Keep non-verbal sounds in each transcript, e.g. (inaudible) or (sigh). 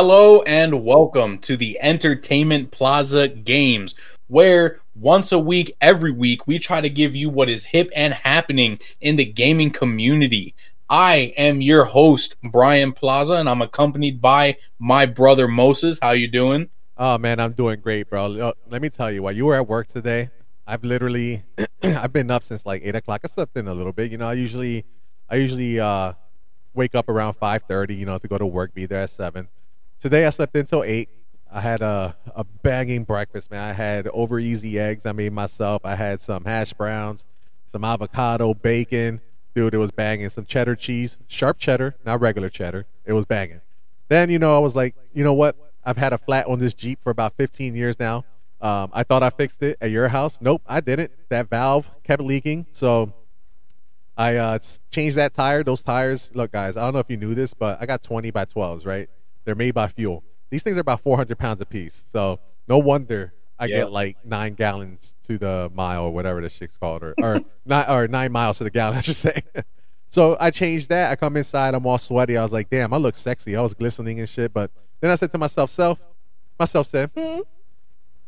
Hello and welcome to the Entertainment Plaza Games, where once a week, every week, we try to give you what is hip and happening in the gaming community. I am your host, Brian Plaza, and I'm accompanied by my brother Moses. How you doing? Oh man, I'm doing great, bro. Let me tell you, while you were at work today, I've literally, (clears throat) I've been up since like eight o'clock. I slept in a little bit. You know, I usually, I usually uh, wake up around five thirty. You know, to go to work, be there at seven. Today I slept until eight. I had a a banging breakfast, man. I had over easy eggs I made myself. I had some hash browns, some avocado, bacon. Dude, it was banging. Some cheddar cheese, sharp cheddar, not regular cheddar. It was banging. Then you know I was like, you know what? I've had a flat on this Jeep for about 15 years now. Um, I thought I fixed it at your house. Nope, I didn't. That valve kept leaking, so I uh, changed that tire. Those tires, look, guys, I don't know if you knew this, but I got 20 by 12s, right? They're made by fuel. These things are about 400 pounds a piece, so no wonder I Yeah. get like nine gallons to the mile or whatever the shit's called, or or (laughs) nine or nine miles to the gallon, (laughs) I should say. so I changed that. I come inside, I'm all sweaty. I was like, damn, I look sexy. I was glistening and shit. But then I said to myself, self, myself said, hmm,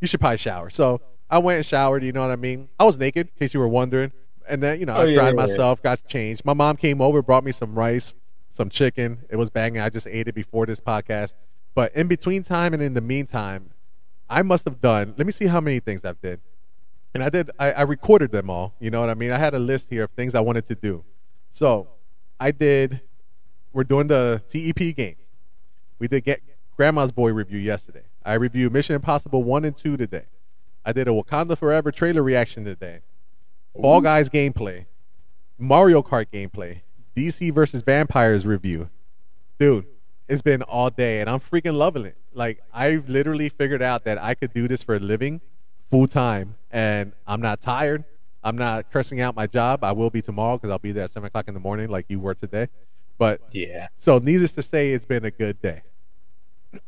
you should probably shower. So I went and showered. You know what I mean? I was naked, in case you were wondering. And then you know, Oh, I dried yeah, yeah. myself, got changed. My mom came over, brought me some rice, some chicken. It was banging. I just ate it before this podcast. But in between time and in the meantime, I must have done. Let me see how many things I've did. And I did. I, I recorded them all. You know what I mean? I had a list here of things I wanted to do. So I did. We're doing the TEP games. We did get Grandma's Boy review yesterday. I reviewed Mission Impossible one and two today. I did a Wakanda Forever trailer reaction today. Fall Guys gameplay, Mario Kart gameplay, DC versus Vampires review. Dude, it's been all day and I'm freaking loving it. Like I literally figured out that I could do this for a living full time and I'm not tired. I'm not cursing out my job. I will be tomorrow because I'll be there at seven o'clock in the morning like you were today. But Yeah, so needless to say, it's been a good day.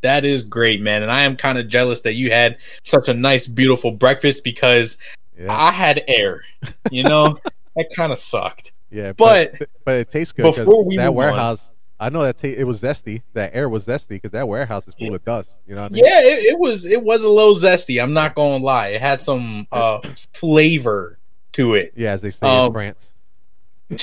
that is great, man. And I am kind of jealous that you had such a nice, beautiful breakfast because Yeah. I had air. You know, (laughs) that kind of sucked. Yeah, But but but it tastes good because we that move on- warehouse. I know that ta- it was zesty. That air was zesty because that warehouse is full of dust. You know I mean? Yeah, it, it was it was a little zesty. I'm not gonna lie. It had some uh flavor to it. Yeah, as they say Um, in France.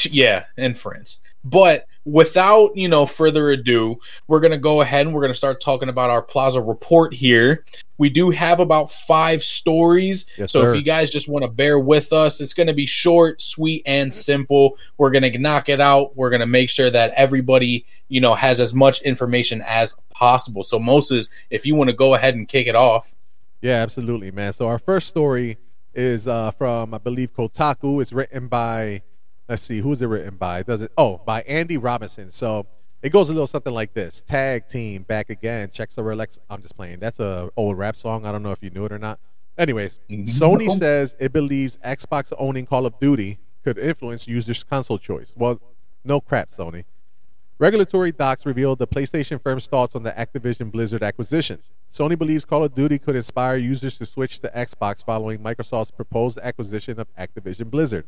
Yeah, in France. But without, you know, further ado, we're going to go ahead and we're going to start talking about our Plaza report here. We do have about 5 stories. Yes, so sir. if you guys just want to bear with us, it's going to be short, sweet and simple. We're going to knock it out. We're going to make sure that everybody, you know, has as much information as possible. So Moses, if you want to go ahead and kick it off. Yeah, absolutely, man. So our first story is uh, from I believe Kotaku. It's written by let's see, who's it written by? Does it? Oh, by Andy Robinson. So it goes a little something like this: Tag team back again. Checks the Rolex. I'm just playing. That's a old rap song. I don't know if you knew it or not. Anyways, mm-hmm. Sony says it believes Xbox owning Call of Duty could influence users' console choice. Well, no crap, Sony. Regulatory docs revealed the PlayStation firm's thoughts on the Activision Blizzard acquisition. Sony believes Call of Duty could inspire users to switch to Xbox following Microsoft's proposed acquisition of Activision Blizzard.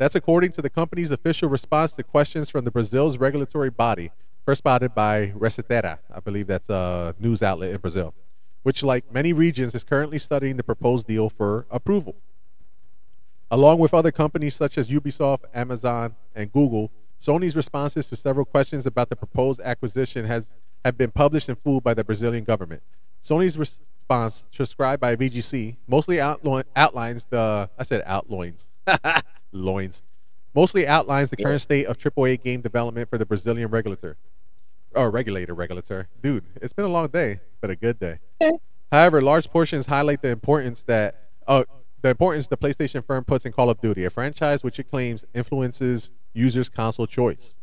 That's according to the company's official response to questions from the Brazil's regulatory body, first spotted by ResetEra, I believe that's a news outlet in Brazil, which, like many regions, is currently studying the proposed deal for approval. Along with other companies such as Ubisoft, Amazon, and Google, Sony's responses to several questions about the proposed acquisition has have been published in full by the Brazilian government. Sony's response, transcribed by VGC, mostly outlines the I said outloins, (laughs) loins, mostly outlines the Yeah. current state of AAA game development for the Brazilian regulator, or regulator, regulator. Dude, it's been a long day, but a good day. However, large portions highlight the importance that uh, the importance the PlayStation firm puts in Call of Duty, a franchise which it claims influences users' console choice.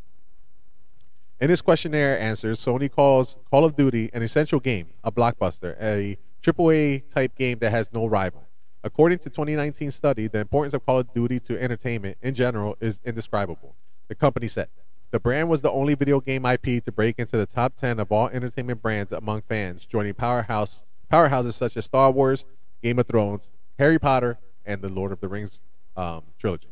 In his questionnaire answers, Sony calls Call of Duty an essential game, a blockbuster, a AAA type game that has no rival. According to 2019 study, the importance of Call of Duty to entertainment in general is indescribable. The company said the brand was the only video game IP to break into the top 10 of all entertainment brands among fans, joining powerhouse powerhouses such as Star Wars, Game of Thrones, Harry Potter, and the Lord of the Rings um, trilogy.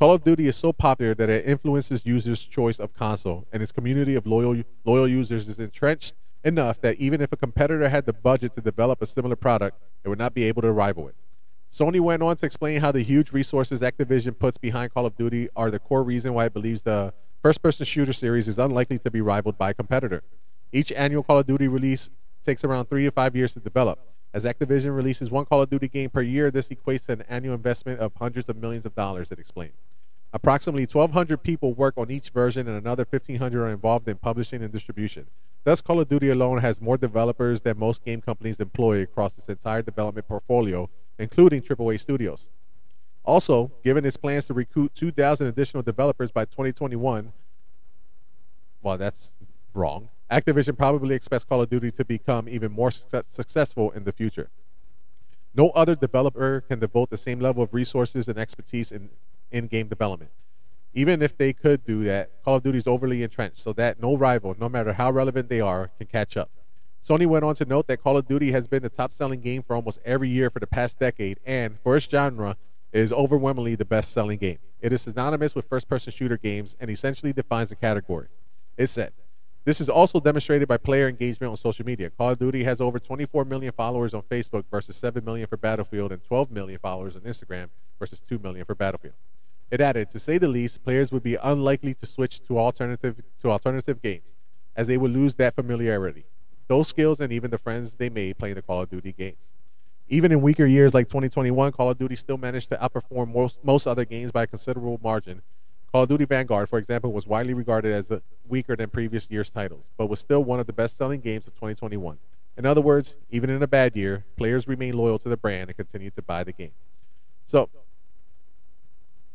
Call of Duty is so popular that it influences users' choice of console, and its community of loyal loyal users is entrenched enough that even if a competitor had the budget to develop a similar product, it would not be able to rival it. Sony went on to explain how the huge resources Activision puts behind Call of Duty are the core reason why it believes the first person shooter series is unlikely to be rivaled by a competitor. Each annual Call of Duty release takes around three to five years to develop. As Activision releases one Call of Duty game per year, this equates to an annual investment of hundreds of millions of dollars, it explained. Approximately 1,200 people work on each version, and another 1,500 are involved in publishing and distribution. Thus, Call of Duty alone has more developers than most game companies employ across its entire development portfolio, including AAA studios. Also, given its plans to recruit 2,000 additional developers by 2021, well, that's wrong. Activision probably expects Call of Duty to become even more success- successful in the future. No other developer can devote the same level of resources and expertise in in game development. Even if they could do that, Call of Duty is overly entrenched so that no rival, no matter how relevant they are, can catch up. Sony went on to note that Call of Duty has been the top selling game for almost every year for the past decade, and for its genre, is overwhelmingly the best selling game. It is synonymous with first person shooter games and essentially defines the category. It said, this is also demonstrated by player engagement on social media. Call of Duty has over 24 million followers on Facebook versus 7 million for Battlefield and 12 million followers on Instagram versus 2 million for Battlefield. It added, to say the least, players would be unlikely to switch to alternative to alternative games, as they would lose that familiarity, those skills, and even the friends they made playing the Call of Duty games. Even in weaker years like 2021, Call of Duty still managed to outperform most, most other games by a considerable margin. Call of Duty Vanguard, for example, was widely regarded as weaker than previous year's titles, but was still one of the best selling games of 2021. In other words, even in a bad year, players remain loyal to the brand and continue to buy the game. So,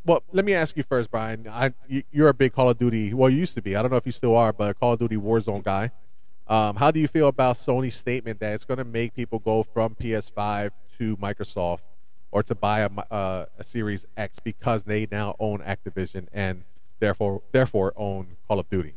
well, let me ask you first, Brian. I, you're a big Call of Duty. Well, you used to be. I don't know if you still are, but a Call of Duty Warzone guy. Um, how do you feel about Sony's statement that it's going to make people go from PS5 to Microsoft or to buy a, uh, a Series X because they now own Activision and therefore therefore own Call of Duty?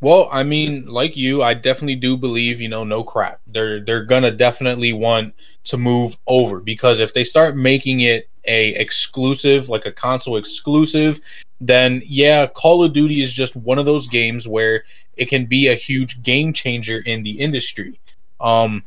Well, I mean, like you, I definitely do believe, you know, no crap. They're they're gonna definitely want to move over because if they start making it a exclusive, like a console exclusive, then yeah, Call of Duty is just one of those games where it can be a huge game changer in the industry. Um,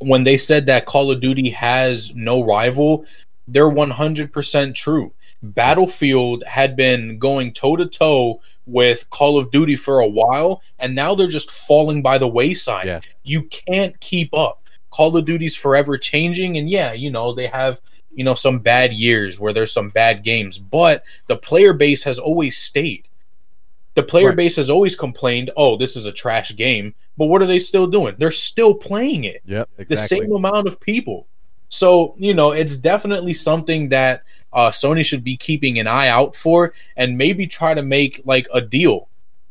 when they said that Call of Duty has no rival, they're 100% true. Battlefield had been going toe to toe with Call of Duty for a while, and now they're just falling by the wayside. Yeah. You can't keep up. Call of Duty's forever changing, and yeah, you know, they have you know some bad years where there's some bad games, but the player base has always stayed. The player right. base has always complained, "Oh, this is a trash game," but what are they still doing? They're still playing it. Yep, exactly. the same amount of people. So you know, it's definitely something that uh, Sony should be keeping an eye out for and maybe try to make like a deal,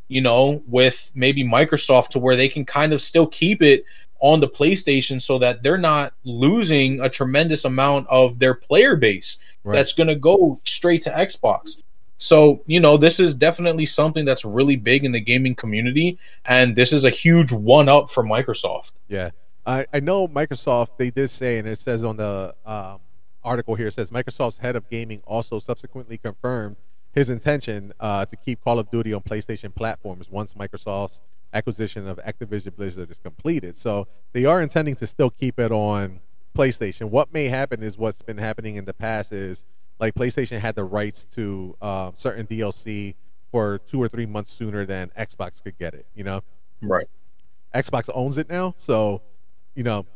you know, with maybe Microsoft to where they can kind of still keep it on the PlayStation so that they're not losing a tremendous amount of their player base right. that's going to go straight to Xbox. So, you know, this is definitely something that's really big in the gaming community. And this is a huge one up for Microsoft. Yeah. I, I know Microsoft, they did say, and it says on the um, article here says Microsoft's head of gaming also subsequently confirmed his intention uh, to keep Call of Duty on PlayStation platforms once Microsoft's acquisition of Activision Blizzard is completed. So they are intending to still keep it on PlayStation. What may happen is what's been happening in the past is like PlayStation had the rights to uh, certain DLC for two or three months sooner than Xbox could get it. You know, right? Xbox owns it now, so you know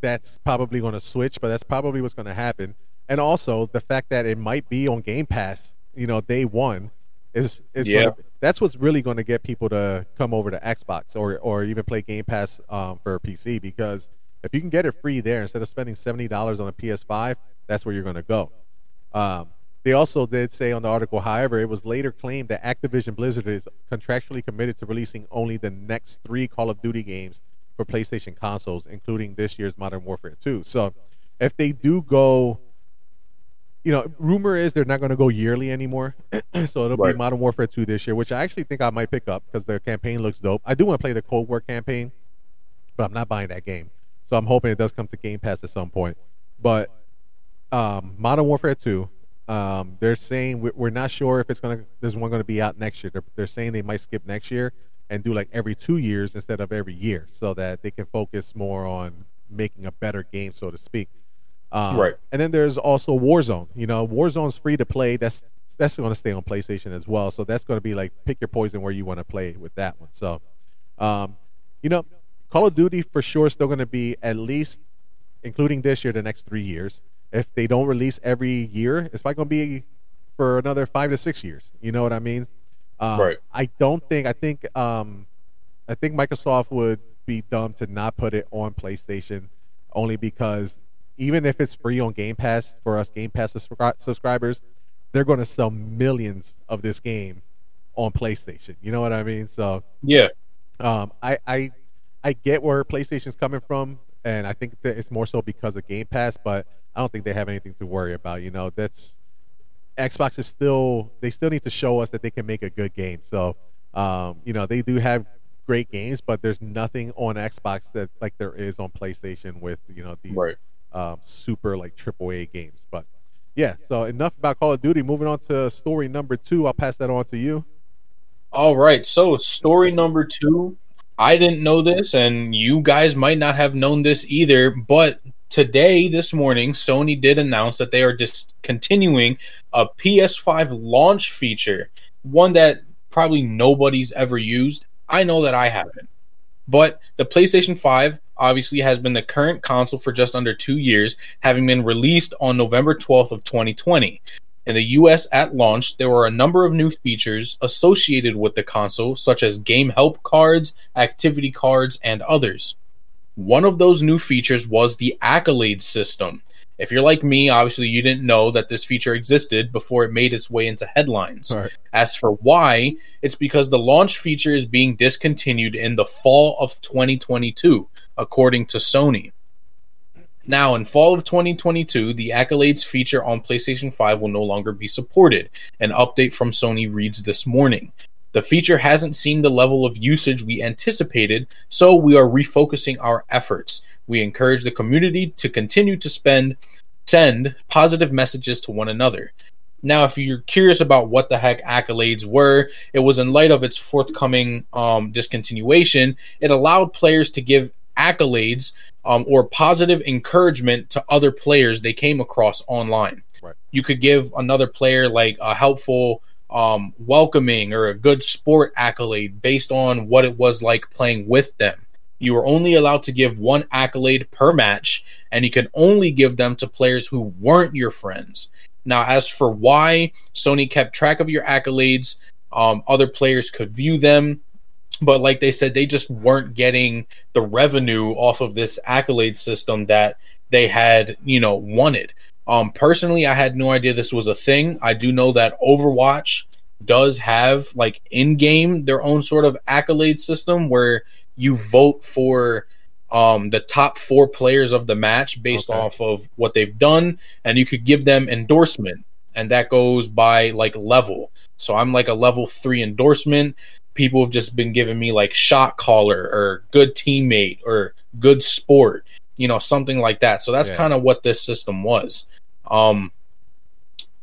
that's probably going to switch, but that's probably what's going to happen. And also the fact that it might be on Game Pass, you know, day one is is yeah. Gonna, that's what's really going to get people to come over to Xbox or or even play Game Pass um, for PC because if you can get it free there instead of spending seventy dollars on a PS5, that's where you're going to go. Um, they also did say on the article, however, it was later claimed that Activision Blizzard is contractually committed to releasing only the next three Call of Duty games for PlayStation consoles, including this year's Modern Warfare 2. So if they do go, you know, rumor is they're not going to go yearly anymore. (clears throat) so it'll right. be Modern Warfare 2 this year, which I actually think I might pick up because the campaign looks dope. I do want to play the Cold War campaign, but I'm not buying that game. So I'm hoping it does come to Game Pass at some point. But um, Modern Warfare 2, um, they're saying we're not sure if it's gonna. There's one going to be out next year. They're, they're saying they might skip next year and do like every two years instead of every year, so that they can focus more on making a better game, so to speak. Um, Right. And then there's also Warzone. You know, Warzone's free to play. That's that's going to stay on PlayStation as well. So that's going to be like pick your poison where you want to play with that one. So, um, you know, Call of Duty for sure is still going to be at least, including this year, the next three years. If they don't release every year, it's probably going to be for another five to six years. You know what I mean? Um, Right. I don't think. I think. Um, I think Microsoft would be dumb to not put it on PlayStation, only because even if it's free on Game Pass for us Game Pass subscri- subscribers, they're going to sell millions of this game on PlayStation. You know what I mean? So Yeah. um, I, I I get where PlayStation's coming from, and I think that it's more so because of Game Pass, but I don't think they have anything to worry about. You know, that's Xbox is still they still need to show us that they can make a good game. So um, you know, they do have great games, but there's nothing on Xbox that like there is on PlayStation with you know these Right. um, super like AAA games. But yeah, so enough about Call of Duty. Moving on to story number two. I'll pass that on to you. All right. So, story number two. I didn't know this, and you guys might not have known this either, but today, this morning, Sony did announce that they are discontinuing a PS5 launch feature, one that probably nobody's ever used. I know that I haven't. But the PlayStation 5 obviously has been the current console for just under two years, having been released on November 12th of 2020. In the US at launch, there were a number of new features associated with the console, such as game help cards, activity cards, and others. One of those new features was the accolade system. If you're like me, obviously you didn't know that this feature existed before it made its way into headlines. Right. As for why, it's because the launch feature is being discontinued in the fall of 2022, according to Sony. Now, in fall of 2022, the accolades feature on PlayStation 5 will no longer be supported. An update from Sony reads this morning. The feature hasn't seen the level of usage we anticipated, so we are refocusing our efforts. We encourage the community to continue to spend send positive messages to one another. Now, if you're curious about what the heck accolades were, it was in light of its forthcoming um, discontinuation. It allowed players to give accolades um, or positive encouragement to other players they came across online. Right. You could give another player like a helpful, um, welcoming, or a good sport accolade based on what it was like playing with them. You were only allowed to give one accolade per match, and you could only give them to players who weren't your friends. Now, as for why Sony kept track of your accolades, um, other players could view them, but like they said, they just weren't getting the revenue off of this accolade system that they had, you know, wanted. Um, personally, I had no idea this was a thing. I do know that Overwatch does have like in game their own sort of accolade system where you vote for um, the top four players of the match based Okay. off of what they've done, and you could give them endorsement, and that goes by like level. So I'm like a level three endorsement. People have just been giving me like shot caller or good teammate or good sport, you know, something like that. So that's Yeah. kind of what this system was. Um,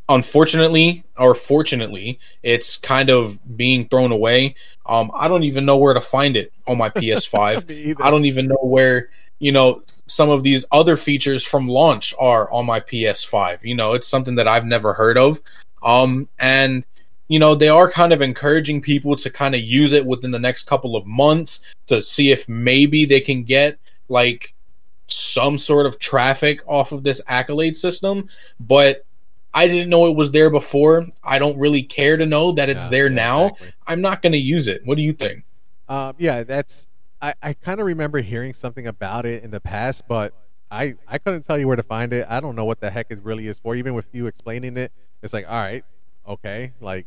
unfortunately or fortunately, it's kind of being thrown away. Um, I don't even know where to find it on my (laughs) PS5. I don't even know where you know some of these other features from launch are on my PS5. You know, it's something that I've never heard of. Um, and you know, they are kind of encouraging people to kind of use it within the next couple of months to see if maybe they can get like some sort of traffic off of this accolade system. But I didn't know it was there before. I don't really care to know that it's there yeah, now. exactly. I'm not going to use it. What do you think? Um, yeah, that's. I, I kind of remember hearing something about it in the past, but I I couldn't tell you where to find it. I don't know what the heck it really is for. Even with you explaining it, it's like, all right, okay, like,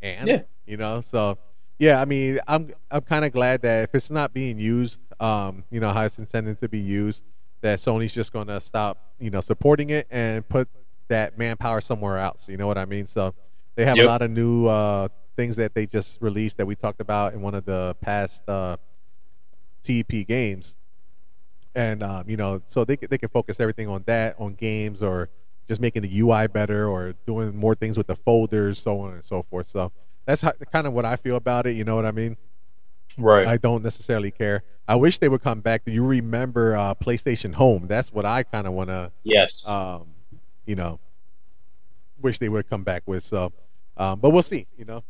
and Yeah. you know, so yeah. I mean, I'm I'm kind of glad that if it's not being used, um, you know, how it's intended to be used, that Sony's just gonna stop, you know, supporting it and put that manpower somewhere else. You know what I mean? So they have Yep. a lot of new uh, things that they just released that we talked about in one of the past uh, TEP games, and um, you know, so they can- they can focus everything on that, on games, or just making the UI better, or doing more things with the folders, so on and so forth. So that's how, kind of what I feel about it. You know what I mean? Right. I don't necessarily care. I wish they would come back. Do you remember uh, PlayStation Home? That's what I kind of want to, yes. um, you know, wish they would come back with. So, um, but we'll see. You know,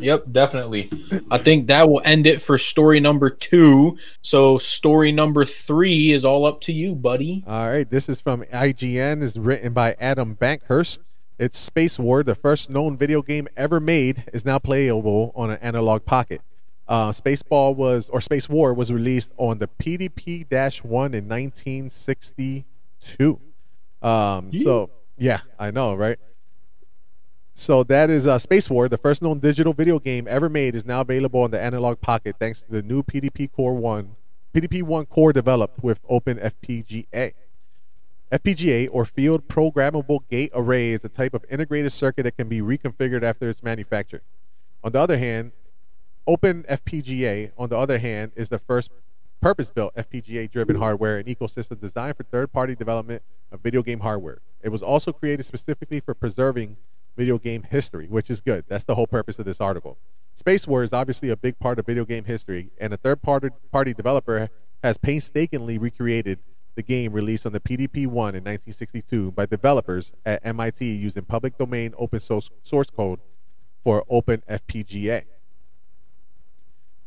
Yep, definitely. I think that will end it for story number two. So story number three is all up to you, buddy. All right, this is from IGN. is written by Adam Bankhurst. It's Space War, the first known video game ever made, is now playable on an analog pocket. Uh, Spaceball was or Space War was released on the PDP-1 in 1962. Um, So yeah, I know, right? So that is uh, Space War, the first known digital video game ever made, is now available on the analog pocket thanks to the new PDP Core One, PDP One core developed with Open FPGA. Or Field Programmable Gate Array is a type of integrated circuit that can be reconfigured after its manufacture. On the other hand, Open FPGA, on the other hand, is the first purpose-built FPGA-driven hardware and ecosystem designed for third-party development of video game hardware. It was also created specifically for preserving video game history, which is good. That's the whole purpose of this article. Space War is obviously a big part of video game history, and a third party developer has painstakingly recreated the game released on the PDP 1 in 1962 by developers at MIT using public domain open source, source code for Open FPGA.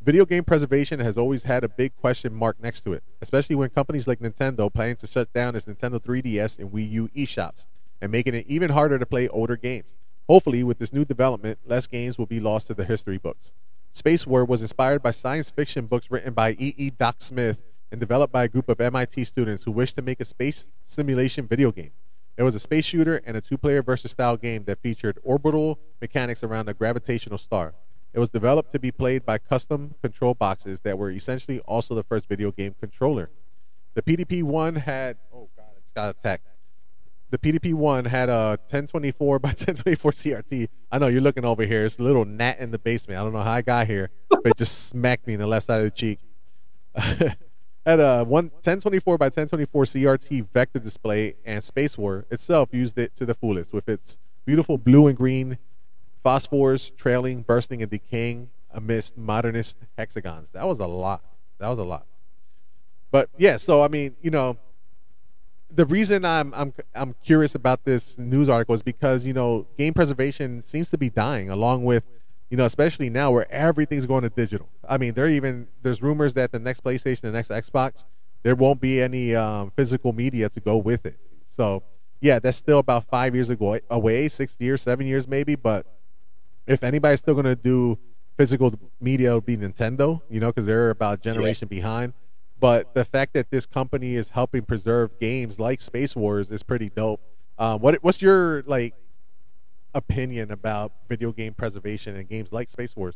Video game preservation has always had a big question mark next to it, especially when companies like Nintendo plan to shut down its Nintendo 3DS and Wii U eShops and making it even harder to play older games. Hopefully, with this new development, less games will be lost to the history books. Space War was inspired by science fiction books written by E. E. Doc Smith and developed by a group of MIT students who wished to make a space simulation video game. It was a space shooter and a two player versus style game that featured orbital mechanics around a gravitational star. It was developed to be played by custom control boxes that were essentially also the first video game controller. The PDP 1 had. Oh, God, it's got attacked. The PDP 1 had a 1024 by (laughs) 1024 CRT. I know you're looking over here. It's a little gnat in the basement. I don't know how I got here, but it just (laughs) smacked me in the left side of the cheek. (laughs) had a one 1024 by 1024 CRT vector display, and Space War itself used it to the fullest with its beautiful blue and green phosphors trailing, bursting, and decaying amidst modernist hexagons. That was a lot. That was a lot. But yeah, so I mean, you know, the reason I'm I'm I'm curious about this news article is because you know game preservation seems to be dying, along with you know especially now where everything's going to digital. I mean, there even there's rumors that the next PlayStation, the next Xbox, there won't be any um, physical media to go with it. So yeah, that's still about five years ago away, six years, seven years maybe. But if anybody's still going to do physical media, it'll be Nintendo, you know, because they're about a generation yeah. behind. But the fact that this company is helping preserve games like Space Wars is pretty dope. Um, what what's your like opinion about video game preservation and games like Space Wars?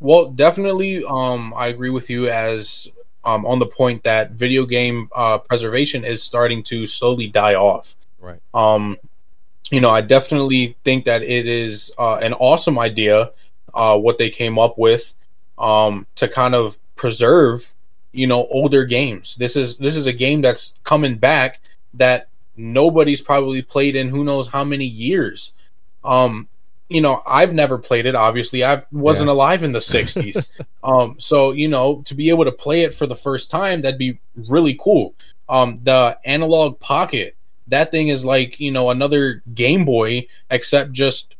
Well, definitely, um, I agree with you as um, on the point that video game uh, preservation is starting to slowly die off. Right. Um, you know, I definitely think that it is uh, an awesome idea uh, what they came up with um, to kind of preserve you know older games. This is this is a game that's coming back that nobody's probably played in who knows how many years. Um, you know, I've never played it. Obviously, I wasn't yeah. alive in the '60s. (laughs) um, so you know, to be able to play it for the first time, that'd be really cool. Um, the analog pocket, that thing is like you know another Game Boy, except just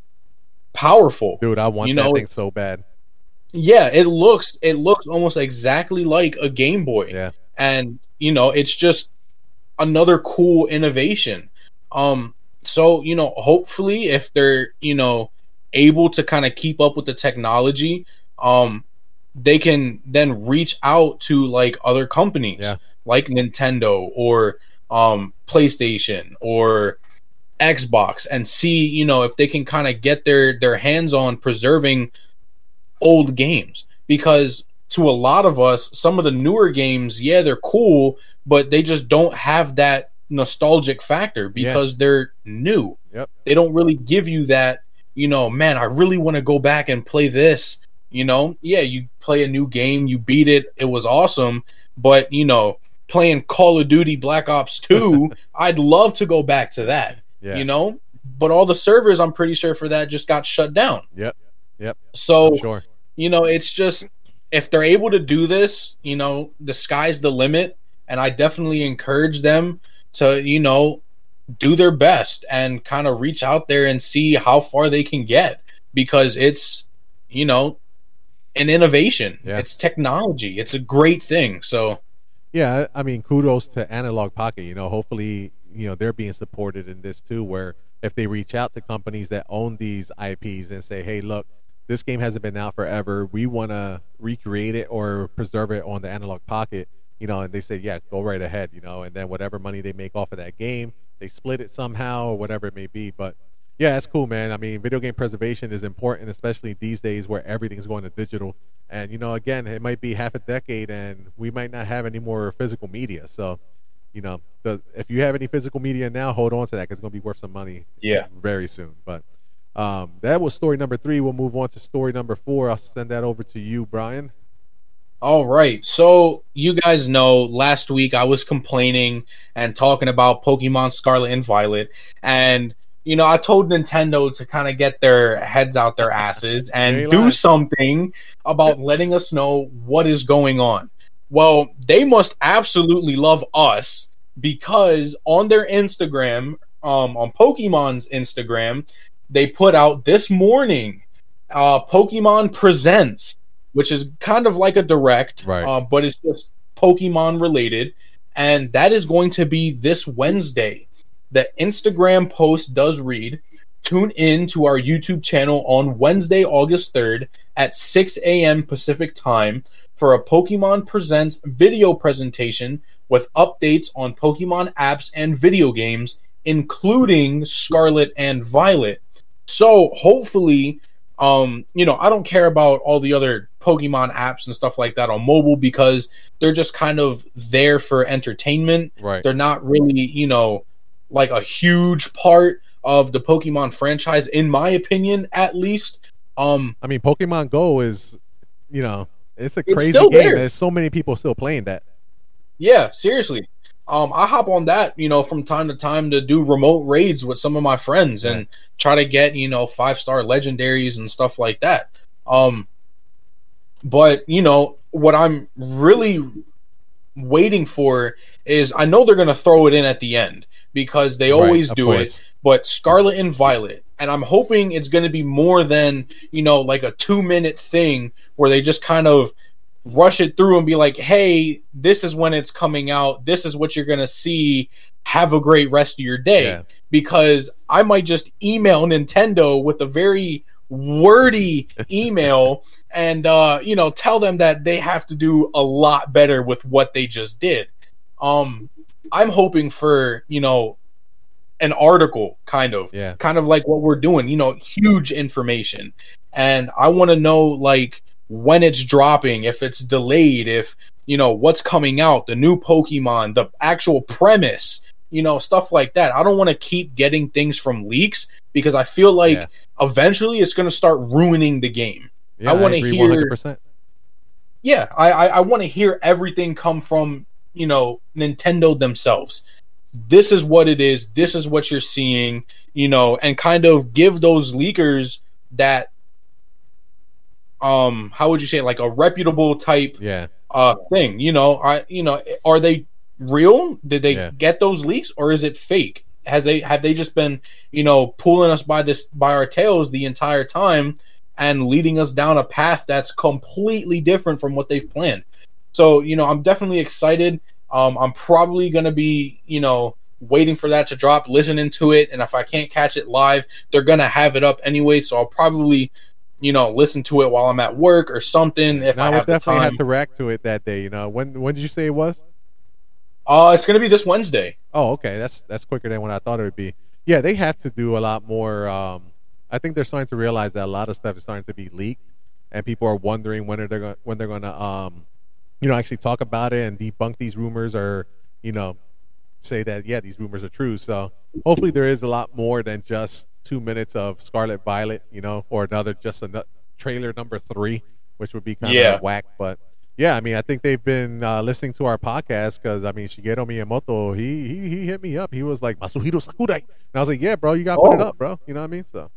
powerful. Dude, I want you that know, thing so bad. Yeah, it looks it looks almost exactly like a Game Boy. Yeah. And you know, it's just another cool innovation. Um so, you know, hopefully if they're, you know, able to kind of keep up with the technology, um they can then reach out to like other companies yeah. like Nintendo or um PlayStation or Xbox and see, you know, if they can kind of get their their hands on preserving old games because to a lot of us some of the newer games yeah they're cool but they just don't have that nostalgic factor because yeah. they're new yep. they don't really give you that you know man i really want to go back and play this you know yeah you play a new game you beat it it was awesome but you know playing call of duty black ops 2 (laughs) i'd love to go back to that yeah. you know but all the servers i'm pretty sure for that just got shut down yep yep so sure you know, it's just if they're able to do this, you know, the sky's the limit. And I definitely encourage them to, you know, do their best and kind of reach out there and see how far they can get because it's, you know, an innovation. Yeah. It's technology. It's a great thing. So, Yeah, I mean, kudos to Analog Pocket. You know, hopefully, you know, they're being supported in this too, where if they reach out to companies that own these IPs and say, hey, look, this game hasn't been out forever. We want to recreate it or preserve it on the Analog Pocket, you know, and they say, yeah, go right ahead, you know, and then whatever money they make off of that game, they split it somehow or whatever it may be. But yeah, that's cool, man. I mean, video game preservation is important, especially these days where everything's going to digital. And you know, again, it might be half a decade, and we might not have any more physical media. So, you know, the, if you have any physical media now, hold on to that because it's going to be worth some money. Yeah. very soon. But um, that was story number three. We'll move on to story number four. I'll send that over to you, Brian. All right. So, you guys know last week I was complaining and talking about Pokemon Scarlet and Violet. And, you know, I told Nintendo to kind of get their heads out their asses (laughs) and do something about (laughs) letting us know what is going on. Well, they must absolutely love us because on their Instagram, um, on Pokemon's Instagram, they put out this morning uh, Pokemon Presents, which is kind of like a direct, Right. uh, but it's just Pokemon related. And that is going to be this Wednesday. The Instagram post does read Tune in to our YouTube channel on Wednesday, August 3rd at 6 a.m. Pacific time for a Pokemon Presents video presentation with updates on Pokemon apps and video games, including Scarlet and Violet. So hopefully, um, you know, I don't care about all the other Pokemon apps and stuff like that on mobile because they're just kind of there for entertainment. Right. They're not really, you know, like a huge part of the Pokemon franchise, in my opinion, at least. Um, I mean, Pokemon Go is, you know, it's a It's crazy game. there. There's so many people still playing that. Yeah, seriously. Um, I hop on that, you know, from time to time to do remote raids with some of my friends and try to get, you know, five star legendaries and stuff like that. Um, but you know what I'm really waiting for is I know they're gonna throw it in at the end because they always of do course. it. But Scarlet and Violet, and I'm hoping it's gonna be more than you know like a two minute thing where they just kind of rush it through and be like, hey, this is when it's coming out. This is what you're going to see. Have a great rest of your day. Yeah. Because I might just email Nintendo with a very wordy (laughs) email and, uh, you know, tell them that they have to do a lot better with what they just did. Um, I'm hoping for, you know, an article kind of Yeah. kind of like what we're doing, you know, huge information. And I want to know like when it's dropping, if it's delayed, if you know what's coming out, the new Pokemon, the actual premise, you know, stuff like that. I don't want to keep getting things from leaks because I feel like Yeah. eventually it's going to start ruining the game. Yeah, I wanna hear- 100%. Yeah, I I, I want to hear everything come from you know Nintendo themselves. This is what it is. This is what you're seeing. You know, and kind of give those leakers that um how would you say like a reputable type Yeah. uh thing you know? I you know are they real? Did they Yeah. get those leaks or is it fake? Has they have they just been you know pulling us by this by our tails the entire time and leading us down a path that's completely different from what they've planned? So you know i'm definitely excited. Um i'm probably gonna be you know waiting for that to drop listening to it and if i can't catch it live they're gonna have it up anyway so i'll probably you know listen to it while i'm at work or something if i I would have the definitely time have to react to it that day. You know, when when did you say it was? Uh, it's gonna be this Wednesday. Oh, okay. That's that's quicker than what I thought it would be. Yeah, they have to do a lot more. Um, I think they're starting to realize that a lot of stuff is starting to be leaked, and people are wondering when are they going when they're going to um, you know, actually talk about it and debunk these rumors or you know, say that yeah, these rumors are true. So hopefully there is a lot more than just two minutes of Scarlet Violet, you know, or another just a trailer number three, which would be kind Yeah. of whack, but. Yeah, I mean, I think they've been uh, listening to our podcast because I mean, Shigeru Miyamoto, he, he he hit me up. He was like Masahiro Sakurai, and I was like, yeah, bro, you got to put it Oh. up, bro. You know what I mean? So,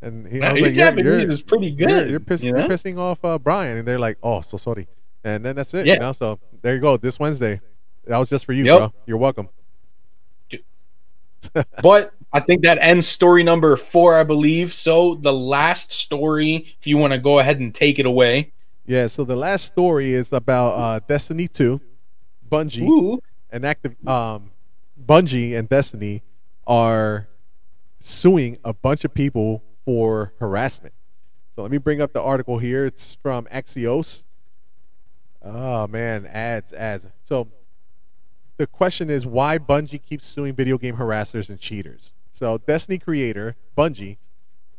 And he, Now, I was like, you're- you're- is pretty you're, good. you're, piss, you you're pissing off uh, Brian, and they're like, "Oh, so sorry," and then that's it. Yeah. You know, so there you go. This Wednesday, that was just for you, Yep. bro. You're welcome. But I think that ends story number four, I believe. So the last story, if you want to go ahead and take it away. Yeah. So the last story is about uh, Destiny Two, Bungie, Ooh. and active um, Bungie and Destiny are suing a bunch of people for harassment. So let me bring up the article here. It's from Axios. Oh man, ads, ads. So the question is why Bungie keeps suing video game harassers and cheaters. So Destiny creator Bungie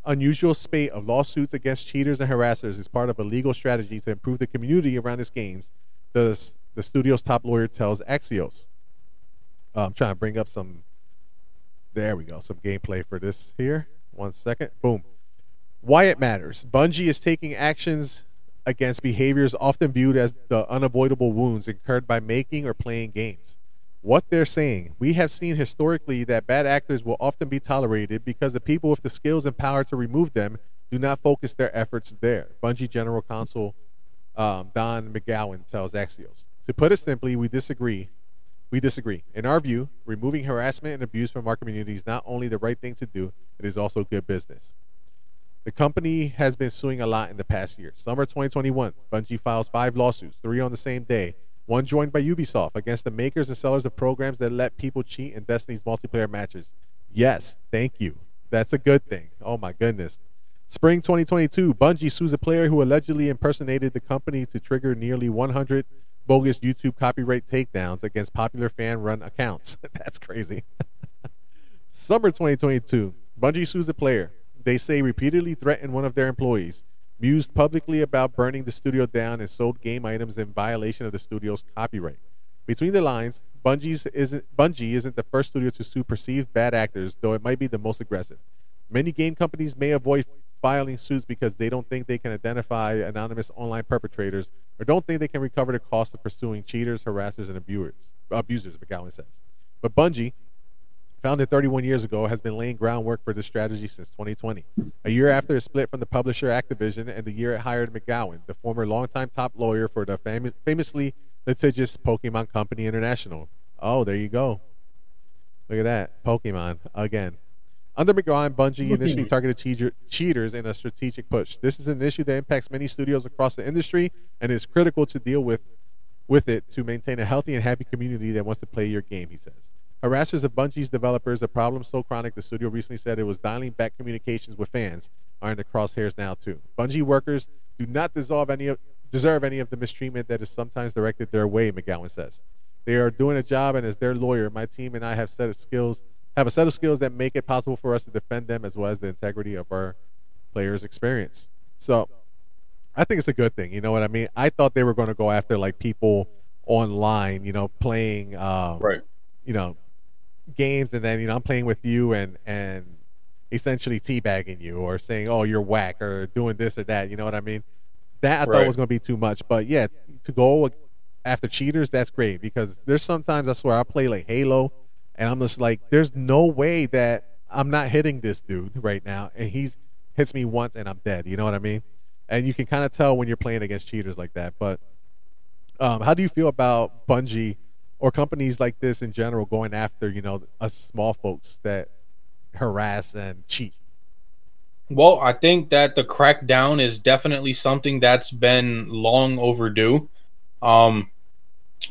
unusual spate of lawsuits against cheaters and harassers is part of a legal strategy to improve the community around its games. The the studio's top lawyer tells Axios. Uh, I'm trying to bring up some. There we go. Some gameplay for this here. One second. Boom. Why it matters. Bungie is taking actions against behaviors often viewed as the unavoidable wounds incurred by making or playing games. What they're saying, we have seen historically that bad actors will often be tolerated because the people with the skills and power to remove them do not focus their efforts there. Bungie General Counsel um, Don McGowan tells Axios. To put it simply, we disagree. We disagree. In our view, removing harassment and abuse from our community is not only the right thing to do, it is also good business. The company has been suing a lot in the past year. Summer 2021, Bungie files five lawsuits, three on the same day, one joined by Ubisoft against the makers and sellers of programs that let people cheat in Destiny's multiplayer matches. Yes, thank you. That's a good thing. Oh my goodness. Spring 2022, Bungie sues a player who allegedly impersonated the company to trigger nearly 100 bogus YouTube copyright takedowns against popular fan run accounts. (laughs) That's crazy. (laughs) Summer 2022, Bungie sues a player. They say repeatedly threatened one of their employees, mused publicly about burning the studio down, and sold game items in violation of the studio's copyright. Between the lines, Bungie's isn't, Bungie isn't the first studio to sue perceived bad actors, though it might be the most aggressive. Many game companies may avoid filing suits because they don't think they can identify anonymous online perpetrators or don't think they can recover the cost of pursuing cheaters, harassers, and abusers, abusers McGowan says. But Bungie, founded 31 years ago, has been laying groundwork for this strategy since 2020. A year after it split from the publisher Activision, and the year it hired McGowan, the former longtime top lawyer for the famous, famously litigious Pokemon Company International. Oh, there you go. Look at that. Pokemon again. Under McGowan, Bungie initially targeted cheater, cheaters in a strategic push. This is an issue that impacts many studios across the industry and is critical to deal with with it to maintain a healthy and happy community that wants to play your game, he says. Harassers of Bungie's developers, a problem so chronic the studio recently said it was dialing back communications with fans, are in the crosshairs now too. Bungie workers do not deserve any of, deserve any of the mistreatment that is sometimes directed their way, McGowan says. They are doing a job, and as their lawyer, my team and I have set of skills have a set of skills that make it possible for us to defend them as well as the integrity of our players' experience. So, I think it's a good thing. You know what I mean? I thought they were going to go after like people online, you know, playing, um, Right. you know, games, and then you know I'm playing with you and and essentially teabagging you or saying, "Oh, you're whack" or doing this or that. You know what I mean? That I thought was going to be too much, but yeah, to go after cheaters, that's great because there's sometimes I swear I play like Halo, and I'm just like, there's no way that I'm not hitting this dude right now, and he's hits me once and I'm dead. You know what I mean? And you can kind of tell when you're playing against cheaters like that. But um, how do you feel about Bungie or companies like this in general going after you know us small folks that harass and cheat? Well, I think that the crackdown is definitely something that's been long overdue. Um,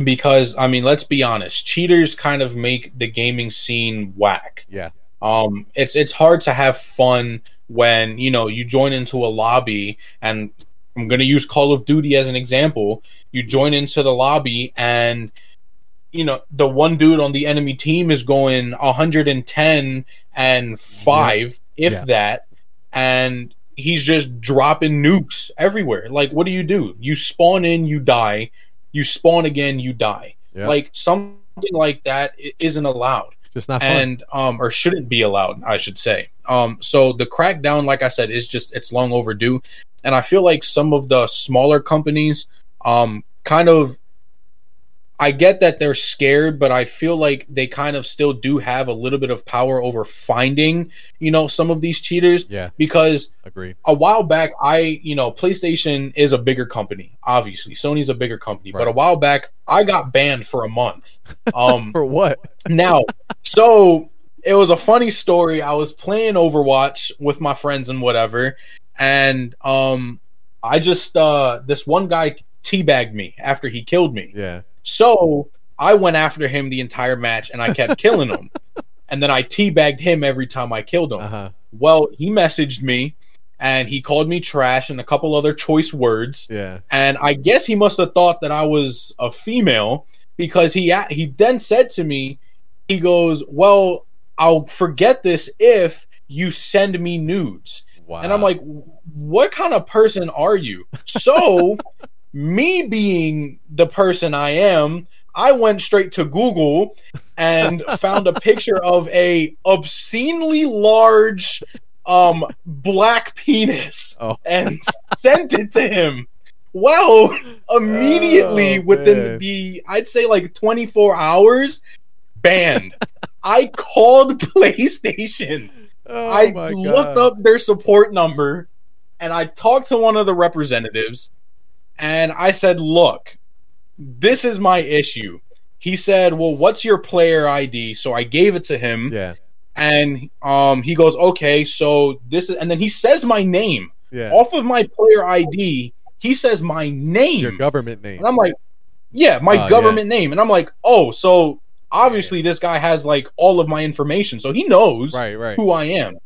because I mean, let's be honest, cheaters kind of make the gaming scene whack. Yeah, Um, it's it's hard to have fun when you know you join into a lobby, and I'm going to use Call of Duty as an example. You join into the lobby, and you know the one dude on the enemy team is going 110 and five, if Yeah. that, and he's just dropping nukes everywhere. Like, what do you do? You spawn in, you die. You spawn again, you die. yeah. Like something like that isn't allowed just not fun. and um or shouldn't be allowed i should say um so the crackdown like i said is just it's long overdue and i feel like some of the smaller companies um kind of I get that they're scared, but I feel like they kind of still do have a little bit of power over finding, you know, some of these cheaters. Yeah. Because agree. a while back, I, you know, PlayStation is a bigger company, obviously. Sony's a bigger company. But a while back, I got banned for a month. (laughs) Um, For what? now, so it was a funny story. I was playing Overwatch with my friends and whatever, and um, I just uh, this one guy teabagged me after he killed me. Yeah. So I went after him the entire match, and I kept killing him. (laughs) And then I teabagged him every time I killed him. Uh huh. Well, he messaged me, and he called me trash and a couple other choice words. Yeah. And I guess he must have thought that I was a female because he he then said to me, he goes, "Well, I'll forget this if you send me nudes." Wow. And I'm like, "What kind of person are you?" So, (laughs) me being the person I am, I went straight to Google and (laughs) found a picture of a obscenely large um black penis Oh. and sent it to him. Well, immediately Oh, within the I'd say like 24 hours, banned. I called (laughs) PlayStation. oh I looked up their support number and I talked to one of the representatives and I said, "Look, this is my issue." He said, "Well, what's your player ID?" So I gave it to him Yeah. and um he goes, "Okay, so this is and then he says my name. Yeah. Off of my player ID, he says my name. Your government name. And I'm like, yeah, my Oh, government name. And I'm like, oh, so obviously this guy has like all of my information. So he knows Right. Right. who I am.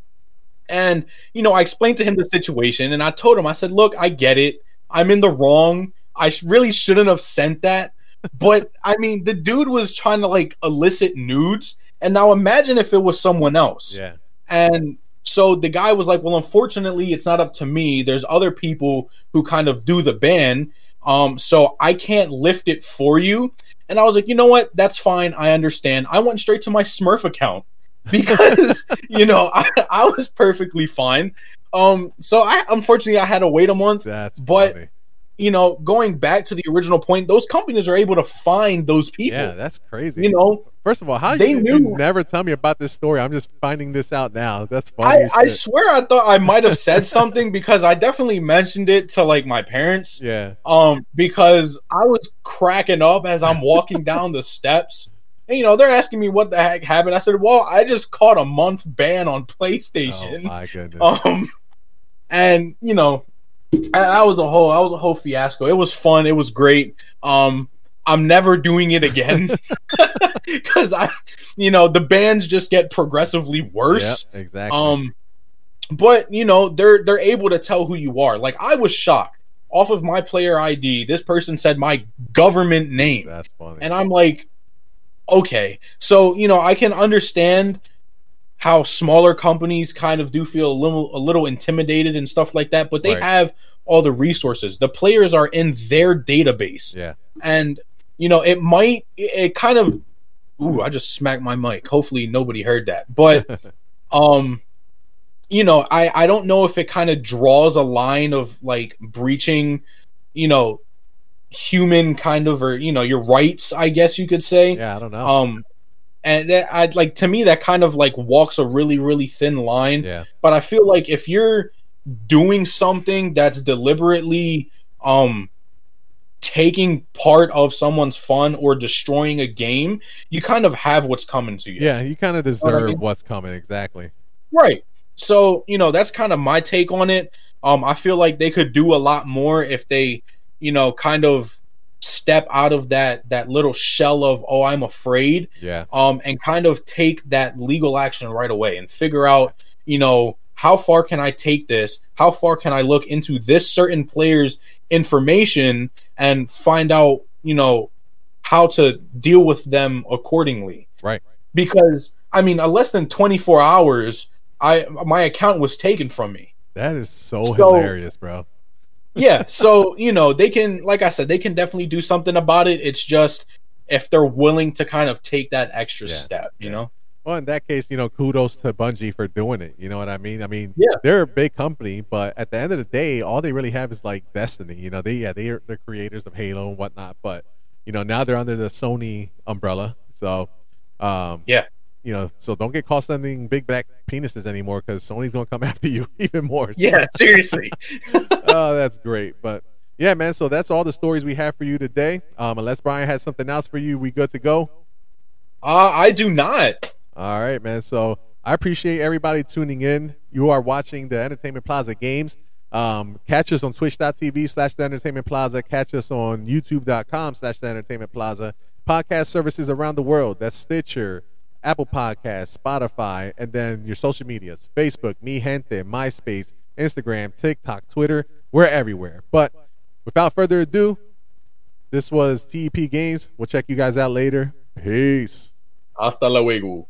And, you know, I explained to him the situation and I told him, I said, look, I get it. I'm in the wrong. I really shouldn't have sent that. (laughs) But I mean, the dude was trying to like elicit nudes. And now imagine if it was someone else. Yeah. And so the guy was like, "Well, unfortunately, it's not up to me. There's other people who kind of do the ban. Um, so I can't lift it for you." And I was like, "You know what? That's fine. I understand." I went straight to my Smurf account (laughs) because (laughs) you know I, I was perfectly fine. Um, so I unfortunately I had to wait a month. That's But- funny. You know, going back to the original point, those companies are able to find those people. Yeah, that's crazy. you know, First of all, how they you, knew- you never tell me about this story? I'm just finding this out now. That's funny. I, I swear I thought I might have said something because I definitely mentioned it to like my parents. yeah. Um, because I was cracking up as I'm walking (laughs) down the steps. And, you know, they're asking me what the heck happened. I said, Well, I just caught a month ban on Oh PlayStation. my goodness. (laughs) um and you know, I, I was a whole I was a whole fiasco. It was fun, it was great. Um I'm never doing it again. (laughs) (laughs) Cause I you know, the bans just get progressively worse. Yep, exactly. Um, but you know they're they're able to tell who you are. Like I was shocked off of my player ID. This person said my government name, that's funny. and I'm like, okay. So you know I can understand how smaller companies kind of do feel a little a little intimidated and stuff like that, but they Right. have all the resources. The players are in their database yeah. and you know it might it, it kind of ooh i just smacked my mic hopefully nobody heard that but (laughs) um you know i i don't know if it kind of draws a line of like breaching you know human kind of or you know your rights i guess you could say yeah, I don't know. um and that i like to me that kind of like walks a really really thin line yeah. but I feel like if you're doing something that's deliberately um taking part of someone's fun or destroying a game, you kind of have what's coming to you. Yeah, you kind of what I deserve mean? what's coming. Exactly. Right. So, you know, that's kind of my take on it. Um I feel like they could do a lot more if they, you know, kind of step out of that that little shell of oh I'm afraid Yeah. um, and kind of take that legal action right away and figure out, you know, how far can I take this? How far can I look into this certain player's information and find out, you know, how to deal with them accordingly? Right. Because I mean, uh, less than 24 hours, I my account was taken from me. That is so, So- hilarious, bro. Yeah, so you know, they can like I said, they can definitely do something about it. It's just if they're willing to kind of take that extra Yeah, step, you yeah. know? Well, in that case, you know, kudos to Bungie for doing it. You know what I mean? I mean, Yeah. they're a big company, but at the end of the day, all they really have is like Destiny. You know, they yeah, they are the creators of Halo and whatnot. But You know, now they're under the Sony umbrella. So, um, Yeah. You know, so don't get caught sending big black penises anymore because Sony's gonna come (laughs) after you (laughs) even more. So- Yeah, seriously. (laughs) oh, that's great. But yeah, man. So that's all the stories we have for you today. Um, unless Bryan has something else for you, we good to go. Uh, I do not. All right, man. So I appreciate everybody tuning in. You are watching the Entertainment Plaza games. Um, catch us on twitch.tv slash the entertainment plaza. Catch us on youtube.com slash the entertainment plaza. Podcast services around the world. That's Stitcher, Apple Podcasts, Spotify, and then your social medias Facebook, Mi Gente, MySpace, Instagram, TikTok, Twitter. We're everywhere. But without further ado, this was TEP Games. We'll check you guys out later. Peace. Hasta luego.